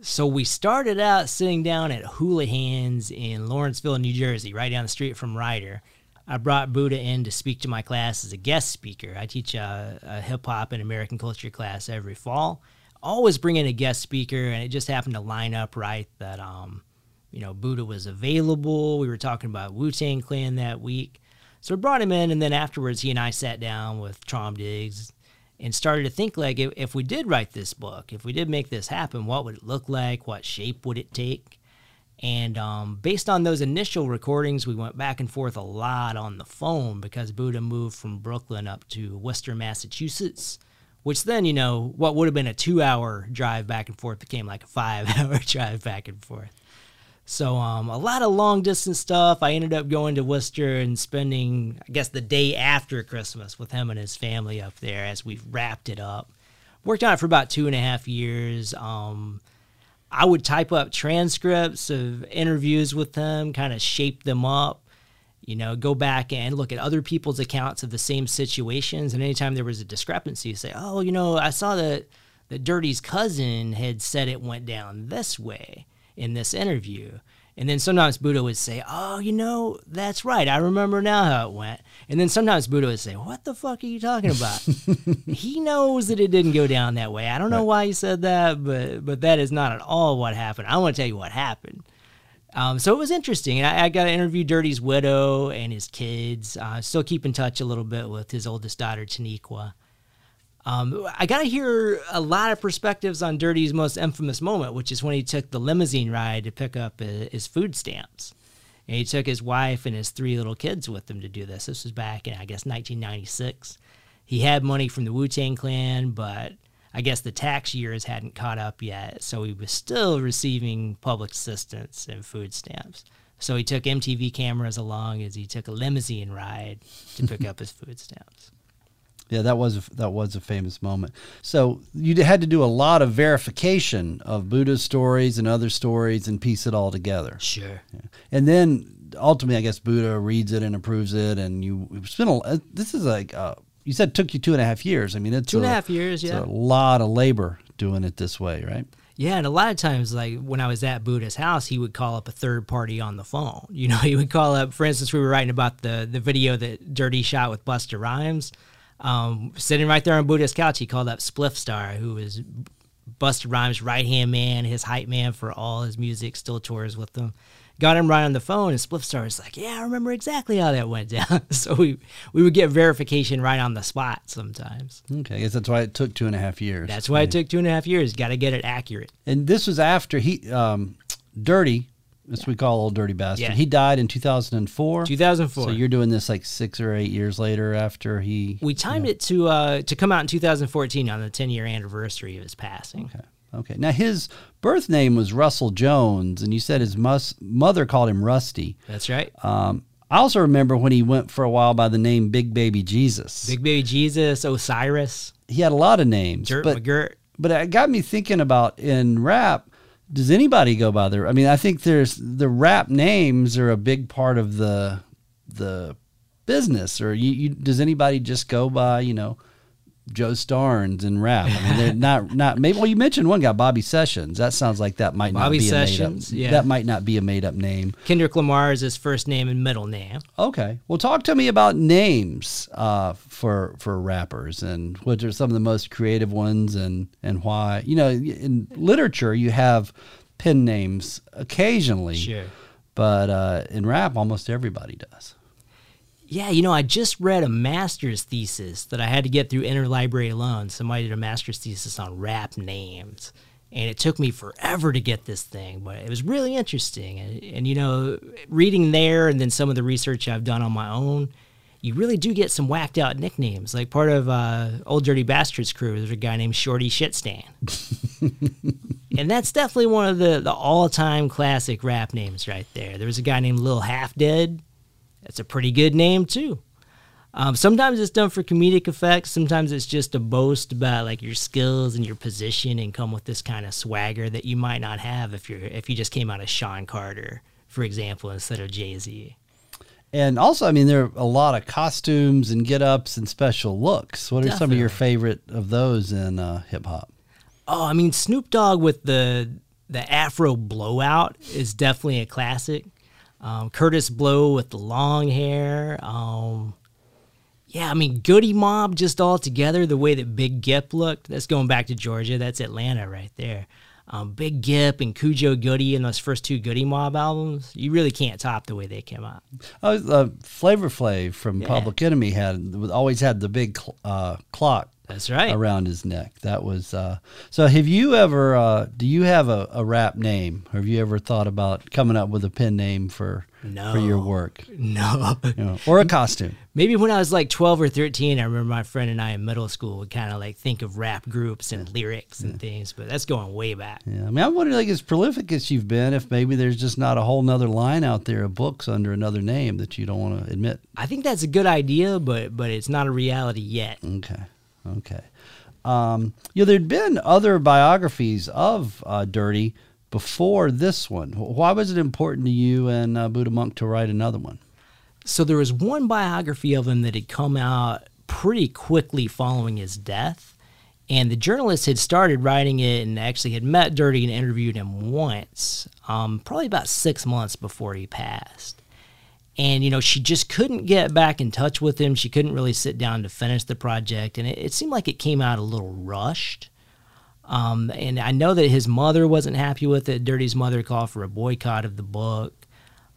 So we started out sitting down at Houlihan's in Lawrenceville, New Jersey, right down the street from Rider. I brought Buddha in to speak to my class as a guest speaker. I teach a, a hip hop and American culture class every fall. Always bring in a guest speaker, and it just happened to line up right that um, you know, Buddha was available. We were talking about Wu Tang Clan that week. So we brought him in, and then afterwards, he and I sat down with Traum Diggs and started to think like, if, if we did write this book, if we did make this happen, what would it look like? What shape would it take? And um, based on those initial recordings, we went back and forth a lot on the phone because Buddha moved from Brooklyn up to Western Massachusetts, which then, you know, what would have been a two hour drive back and forth became like a five hour drive back and forth. So um, a lot of long distance stuff. I ended up going to Worcester and spending, I guess, the day after Christmas with him and his family up there as we wrapped it up. Worked on it for about two and a half years. Um, I would type up transcripts of interviews with them, kind of shape them up. You know, go back and look at other people's accounts of the same situations. And anytime there was a discrepancy, say, "Oh, you know, I saw that that Dirty's cousin had said it went down this way." In this interview. And then sometimes Buddha would say, Oh, you know, that's right. I remember now how it went. And then sometimes Buddha would say, What the fuck are you talking about? he knows that it didn't go down that way. I don't know right. why he said that, but but that is not at all what happened. I want to tell you what happened. Um, so it was interesting. And I, I, got to interview Dirty's widow and his kids. Uh, still keep in touch a little bit with his oldest daughter, Taniqua. Um, I got to hear a lot of perspectives on Dirty's most infamous moment, which is when he took the limousine ride to pick up his food stamps. And he took his wife and his three little kids with him to do this. This was back in, I guess, 1996. He had money from the Wu Tang Clan, but I guess the tax years hadn't caught up yet. So he was still receiving public assistance and food stamps. So he took MTV cameras along as he took a limousine ride to pick up his food stamps. Yeah, that was a, that was a famous moment. So you had to do a lot of verification of Buddha's stories and other stories and piece it all together. Sure. Yeah. And then ultimately, I guess Buddha reads it and approves it, and you spent a. Uh, this is like uh, you said, took you two and a half years. I mean, it's two and a half years. Yeah, a lot of labor doing it this way, right? Yeah, and a lot of times, like when I was at Buddha's house, he would call up a third party on the phone. You know, he would call up. For instance, we were writing about the the video that Dirty shot with Busta Rhymes. Um, sitting right there on Buddha's couch, he called up Spliff Star, who is Busta Rhymes' right hand man, his hype man for all his music, still tours with them. Got him right on the phone, and Spliff Star was like, "Yeah, I remember exactly how that went down." so we we would get verification right on the spot sometimes. Okay, I guess that's why it took two and a half years. That's why it took two and a half years. Got to get it accurate. And this was after he. Um, Dirty, as we call Ol' Dirty Bastard, Yeah. he died in 2004. 2004. So you're doing this like six or eight years later after he. we timed it to uh, to come out in 2014 on the 10 year anniversary of his passing. Okay. Okay. Now his birth name was Russell Jones, and you said his mus- mother called him Rusty. That's right. Um, I also remember when he went for a while by the name Big Baby Jesus. Big Baby Jesus, Osiris, he had a lot of names, Dirt but McGirt. but it got me thinking about in rap. Does anybody go by their? I mean, I think there's the rap names are a big part of the the business. Or you, you does anybody just go by you know Joe Starnes and rap? I mean, they're not not maybe. Well, you mentioned one guy, Bobby Sessions. That sounds like that might Bobby not be Sessions, a made up. yeah. That might not be a made up name. Kendrick Lamar is his first name and middle name. Okay. Well, talk to me about names uh, for for rappers and what are some of the most creative ones and and why. You know, in literature you have pen names occasionally, Sure. but uh, in rap almost everybody does. Yeah, you know, I just read a master's thesis that I had to get through interlibrary loan. Somebody did a master's thesis on rap names. And it took me forever to get this thing, but it was really interesting. And, and, you know, reading there and then some of the research I've done on my own, you really do get some whacked out nicknames. Like part of uh, Ol' Dirty Bastards crew, there's a guy named Shorty Shitstain. and that's definitely one of the, the all time classic rap names right there. There was a guy named Lil Half Dead. That's a pretty good name too. Um, sometimes it's done for comedic effect. Sometimes it's just a boast about like your skills and your position, and come with this kind of swagger that you might not have if you're if you just came out of Sean Carter, for example, instead of Jay Z. And also, I mean, there are a lot of costumes and get ups and special looks. What are some of your favorite of those in uh, hip hop? Oh, I mean Snoop Dogg with the the Afro blowout is definitely a classic. Um, Kurtis Blow with the long hair. Um, yeah, I mean Goodie Mob just all together. The way that Big Gipp looked. That's going back to Georgia. That's Atlanta right there. Um, Big Gipp and Khujo Goodie in those first two Goodie Mob albums. You really can't top the way they came out. Oh, uh, Flavor Flav from Public Enemy had always had the big cl- uh, clock That's right. around his neck. That was uh, so. Have you ever? Uh, do you have a, a rap name? Or Have you ever thought about coming up with a pen name for for your work, No. you know, or a costume? Maybe when I was like 12 or 13, I remember my friend and I in middle school would kind of like think of rap groups and lyrics and things, but that's going way back. Yeah, I mean, I wonder, like, as prolific as you've been, if maybe there's just not a whole nother line out there of books under another name that you don't want to admit. I think that's a good idea, but but it's not a reality yet. Okay, okay. Um, you know, there'd been other biographies of uh, Dirty before this one. Why was it important to you and uh, Buddha Monk to write another one? So there was one biography of him that had come out pretty quickly following his death. And the journalist had started writing it and actually had met Dirty and interviewed him once, um, probably about six months before he passed. And, you know, she just couldn't get back in touch with him. She couldn't really sit down to finish the project. And it, it seemed like it came out a little rushed. Um, and I know that his mother wasn't happy with it. Dirty's mother called for a boycott of the book.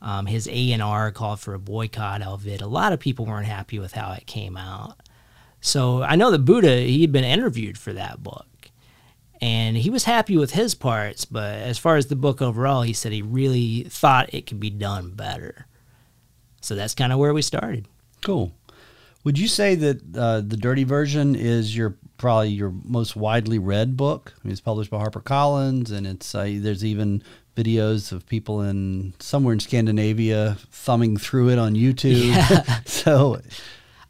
Um, his A and R called for a boycott of it. A lot of people weren't happy with how it came out. So I know that Buddha he had been interviewed for that book, and he was happy with his parts. But as far as the book overall, he said he really thought it could be done better. So that's kind of where we started. Cool. Would you say that uh, the Dirty version is your probably your most widely read book? I mean, it's published by HarperCollins, and it's uh, there's even videos of people in somewhere in Scandinavia thumbing through it on YouTube. so,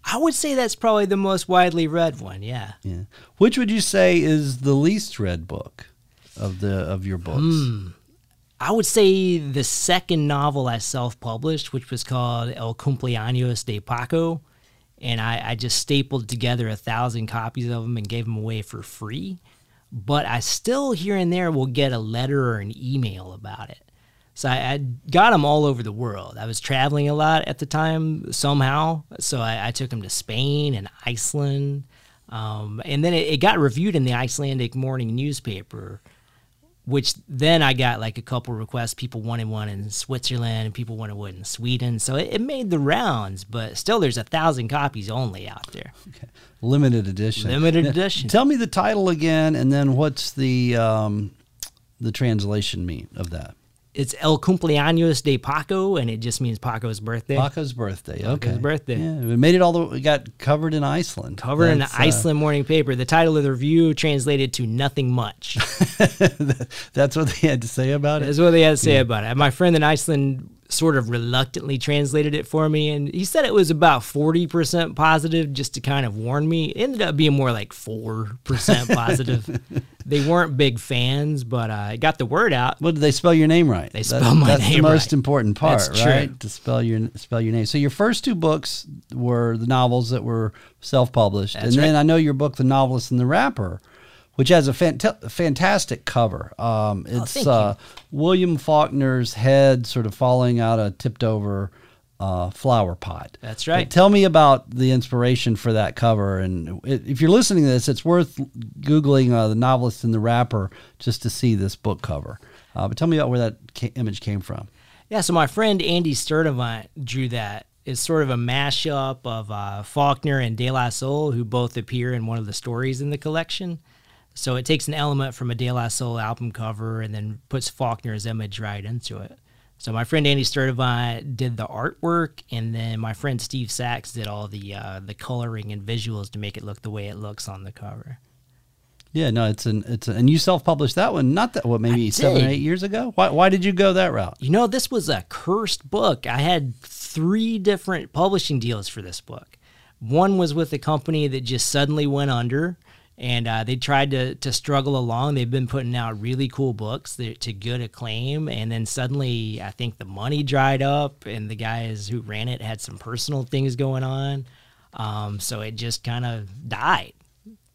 I would say that's probably the most widely read one. Yeah. yeah. Which would you say is the least read book of the of your books? I would say the second novel I self published, which was called El Cumpleaños de Paco. And I, I just stapled together a thousand copies of them and gave them away for free. But I still here and there will get a letter or an email about it. So I, I got them all over the world. I was traveling a lot at the time somehow. So I, I took them to Spain and Iceland. Um, and then it, it got reviewed in the Icelandic morning newspaper which then I got like a couple requests. People wanted one in Switzerland and people wanted one in Sweden. So it, it made the rounds, but still there's a thousand copies only out there. Okay. Limited edition. Limited Now, edition. Tell me the title again, and then what's the um, the translation mean of that? It's El Cumpleaños de Paco, and it just means Paco's birthday. Paco's birthday. Okay. Paco's birthday. Yeah, we made it all the. We got covered in Iceland. Covered in the That's, uh, Iceland morning paper. The title of the review translated to nothing much. That's what they had to say about it. That's what they had to say about it. My friend in Iceland sort of reluctantly translated it for me, and he said it was about forty percent positive, just to kind of warn me. It ended up being more like four percent positive. they weren't big fans, but uh, I got the word out. Well, did they spell your name right? They spell my name right. that's the most right. important part, That's true. right? To spell your spell your name. So your first two books were the novels that were self-published, That's and then. I know your book, The Novelist and the Rapper, which has a fant- fantastic cover. Um, it's Oh, uh, William Faulkner's head sort of falling out of a tipped over uh, flower pot. That's right. But tell me about the inspiration for that cover, and i- if you're listening to this, it's worth googling uh, the novelist and the rapper just to see this book cover. Uh, but tell me about where that ca- image came from. Yeah, so my friend Andy Sturdivant drew that. It's sort of a mashup of uh, Faulkner and De La Soul, who both appear in one of the stories in the collection. So it takes an element from a De La Soul album cover and then puts Faulkner's image right into it. So my friend Andy Sturdivant did the artwork, and then my friend Steve Sachs did all the uh, the coloring and visuals to make it look the way it looks on the cover. Yeah, no, it's an it's a, and you self-published that one not that what maybe seven or eight years ago. Why why did you go that route? You know, this was a cursed book. I had three different publishing deals for this book. One was with a company that just suddenly went under, and uh, they tried to to struggle along. They've been putting out really cool books to good acclaim, and then suddenly, I think the money dried up, and the guys who ran it had some personal things going on, um, so it just kind of died.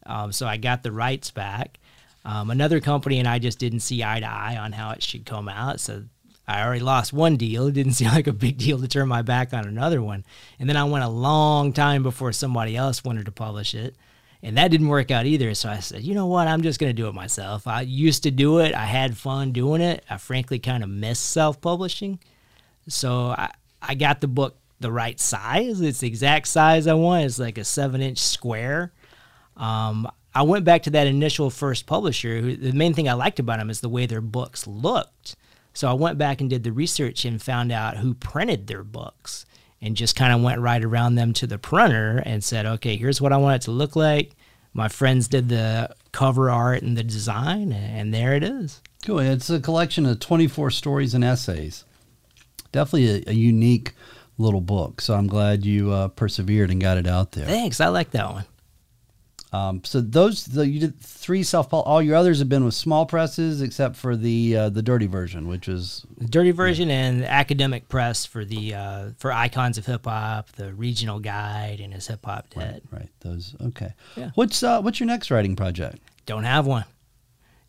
Um, so I got the rights back. Um, another company and I just didn't see eye to eye on how it should come out. So I already lost one deal. It didn't seem like a big deal to turn my back on another one. And then I went a long time before somebody else wanted to publish it. And that didn't work out either. So I said, you know what? I'm just going to do it myself. I used to do it. I had fun doing it. I frankly kind of miss self publishing. So I, I got the book the right size. It's the exact size I want. It's like a seven inch square. Um, I went back to that initial first publisher. Who, the main thing I liked about them is the way their books looked. So I went back and did the research and found out who printed their books and just kind of went right around them to the printer and said, okay, here's what I want it to look like. My friends did the cover art and the design, and there it is. Cool. It's a collection of 24 stories and essays. Definitely a, a unique little book. So I'm glad you uh, persevered and got it out there. Thanks. I like that one. Um, so those the, you did three self all your others have been with small presses except for the uh, the dirty version, which is The dirty version and the academic press for the uh, for icons of hip hop, the regional guide, and Is Hip Hop Dead. right. Those okay. Yeah. What's uh, what's your next writing project? Don't have one.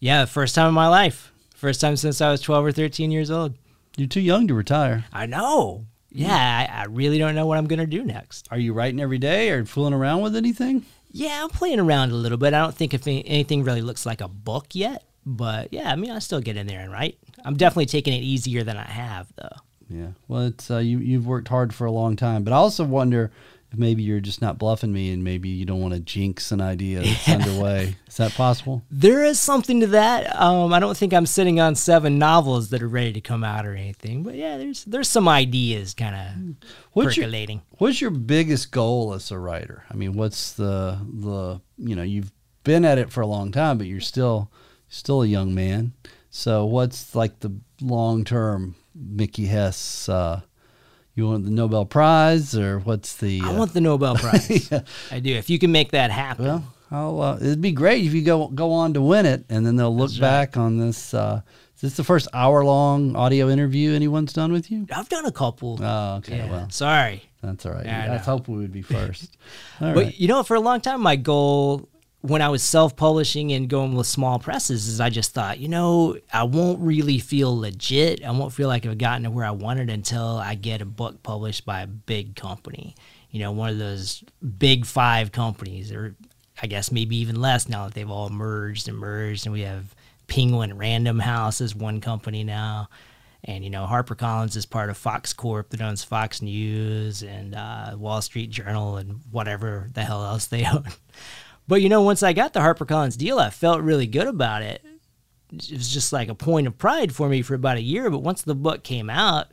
Yeah, first time in my life. First time since I was 12 or 13 years old. You're too young to retire. I know. Yeah, I, I really don't know what I'm going to do next. Are you writing every day or fooling around with anything? Yeah, I'm playing around a little bit. I don't think if anything really looks like a book yet, but yeah, I mean, I still get in there and write. I'm definitely taking it easier than I have, though. Yeah. Well, it's uh, you you've worked hard for a long time, but I also wonder maybe you're just not bluffing me, and maybe you don't want to jinx an idea that's underway. Is that possible? There is something to that. Um, I don't think I'm sitting on seven novels that are ready to come out or anything, but yeah, there's there's some ideas kind of What's your percolating. What's your biggest goal as a writer? I mean, what's the the you know you've been at it for a long time, but you're still still a young man. So what's like the long term Mickey Hess? Uh, you want the Nobel Prize or what's the? I uh, want the Nobel Prize. yeah. I do. If you can make that happen. Well, uh, it'd be great if you go go on to win it, and then they'll look That's right. back on this. Uh, is this the first hour long audio interview anyone's done with you? I've done a couple. Oh, okay. yeah. Well, Sorry. that's all right. I I was we would be first. All But right. you know, for a long time, my goal when I was self-publishing and going with small presses is I just thought, you know, I won't really feel legit. I won't feel like I've gotten to where I wanted until I get a book published by a big company. You know, one of those big five companies, or I guess maybe even less now that they've all merged and merged, and we have Penguin Random House as one company now. And you know, HarperCollins is part of Fox Corp that owns Fox News and uh, Wall Street Journal and whatever the hell else they own. But you know, once I got the HarperCollins deal, I felt really good about it. it was just like a point of pride for me for about a year. But once the book came out,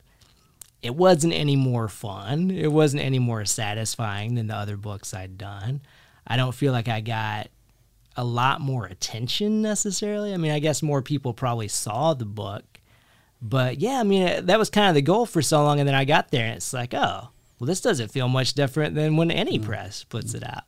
it wasn't any more fun. It wasn't any more satisfying than the other books I'd done. I don't feel like I got a lot more attention necessarily. I mean, I guess more people probably saw the book. But yeah, I mean, uh, that was kind of the goal for so long. And then I got there and it's like, oh, well, this doesn't feel much different than when any mm. press puts it out.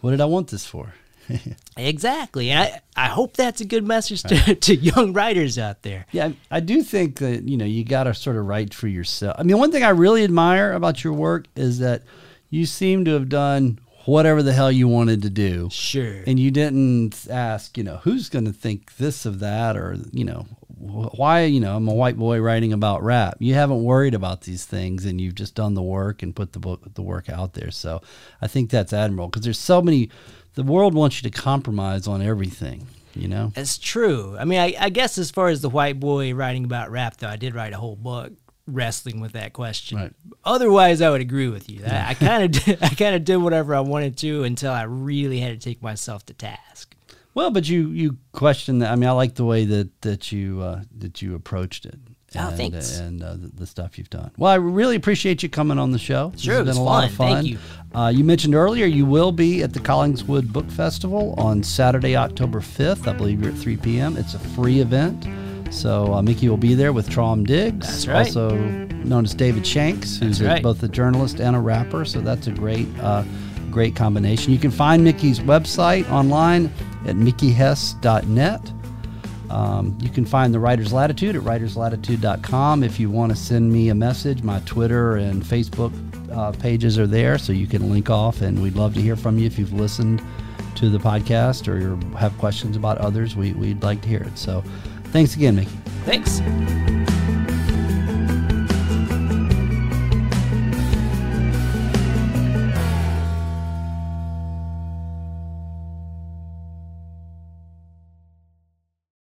What did I want this for? exactly. And I, I hope that's a good message to, to young writers out there. Yeah, I, do think that, you know, you got to sort of write for yourself. I mean, one thing I really admire about your work is that you seem to have done whatever the hell you wanted to do. Sure. And you didn't ask, you know, who's going to think this of that or, you know, why, you know, I'm a white boy writing about rap. You haven't worried about these things and you've just done the work and put the book the work out there. So, I think that's admirable because there's so many the world wants you to compromise on everything, you know. It's true. I mean, I, I guess as far as the white boy writing about rap, though, I did write a whole book wrestling with that question. Right. Otherwise, I would agree with you. I kind of I kind of did whatever I wanted to until I really had to take myself to task. Well, but you you question that. I mean, I like the way that that you uh, that you approached it. Oh, and, thanks. And uh, the, the stuff you've done. Well, I really appreciate you coming on the show. Sure, has it was been a lot of fun. fun. Thank you. Uh, you mentioned earlier you will be at the Collingswood Book Festival on Saturday, October 5th. I believe you're at 3 p.m. It's a free event. So uh, Mickey will be there with Traum Diggs, That's right. also known as David Shanks, who's right. both a journalist and a rapper. So that's a great, uh, great combination. You can find Mickey's website online at mickeyhess.net. Um, you can find the Writer's Latitude at writerslatitude.com. If you want to send me a message, my Twitter and Facebook uh, pages are there, so you can link off, and we'd love to hear from you if you've listened to the podcast or have questions about others. We, we'd like to hear it. So thanks again, Mickey. Thanks.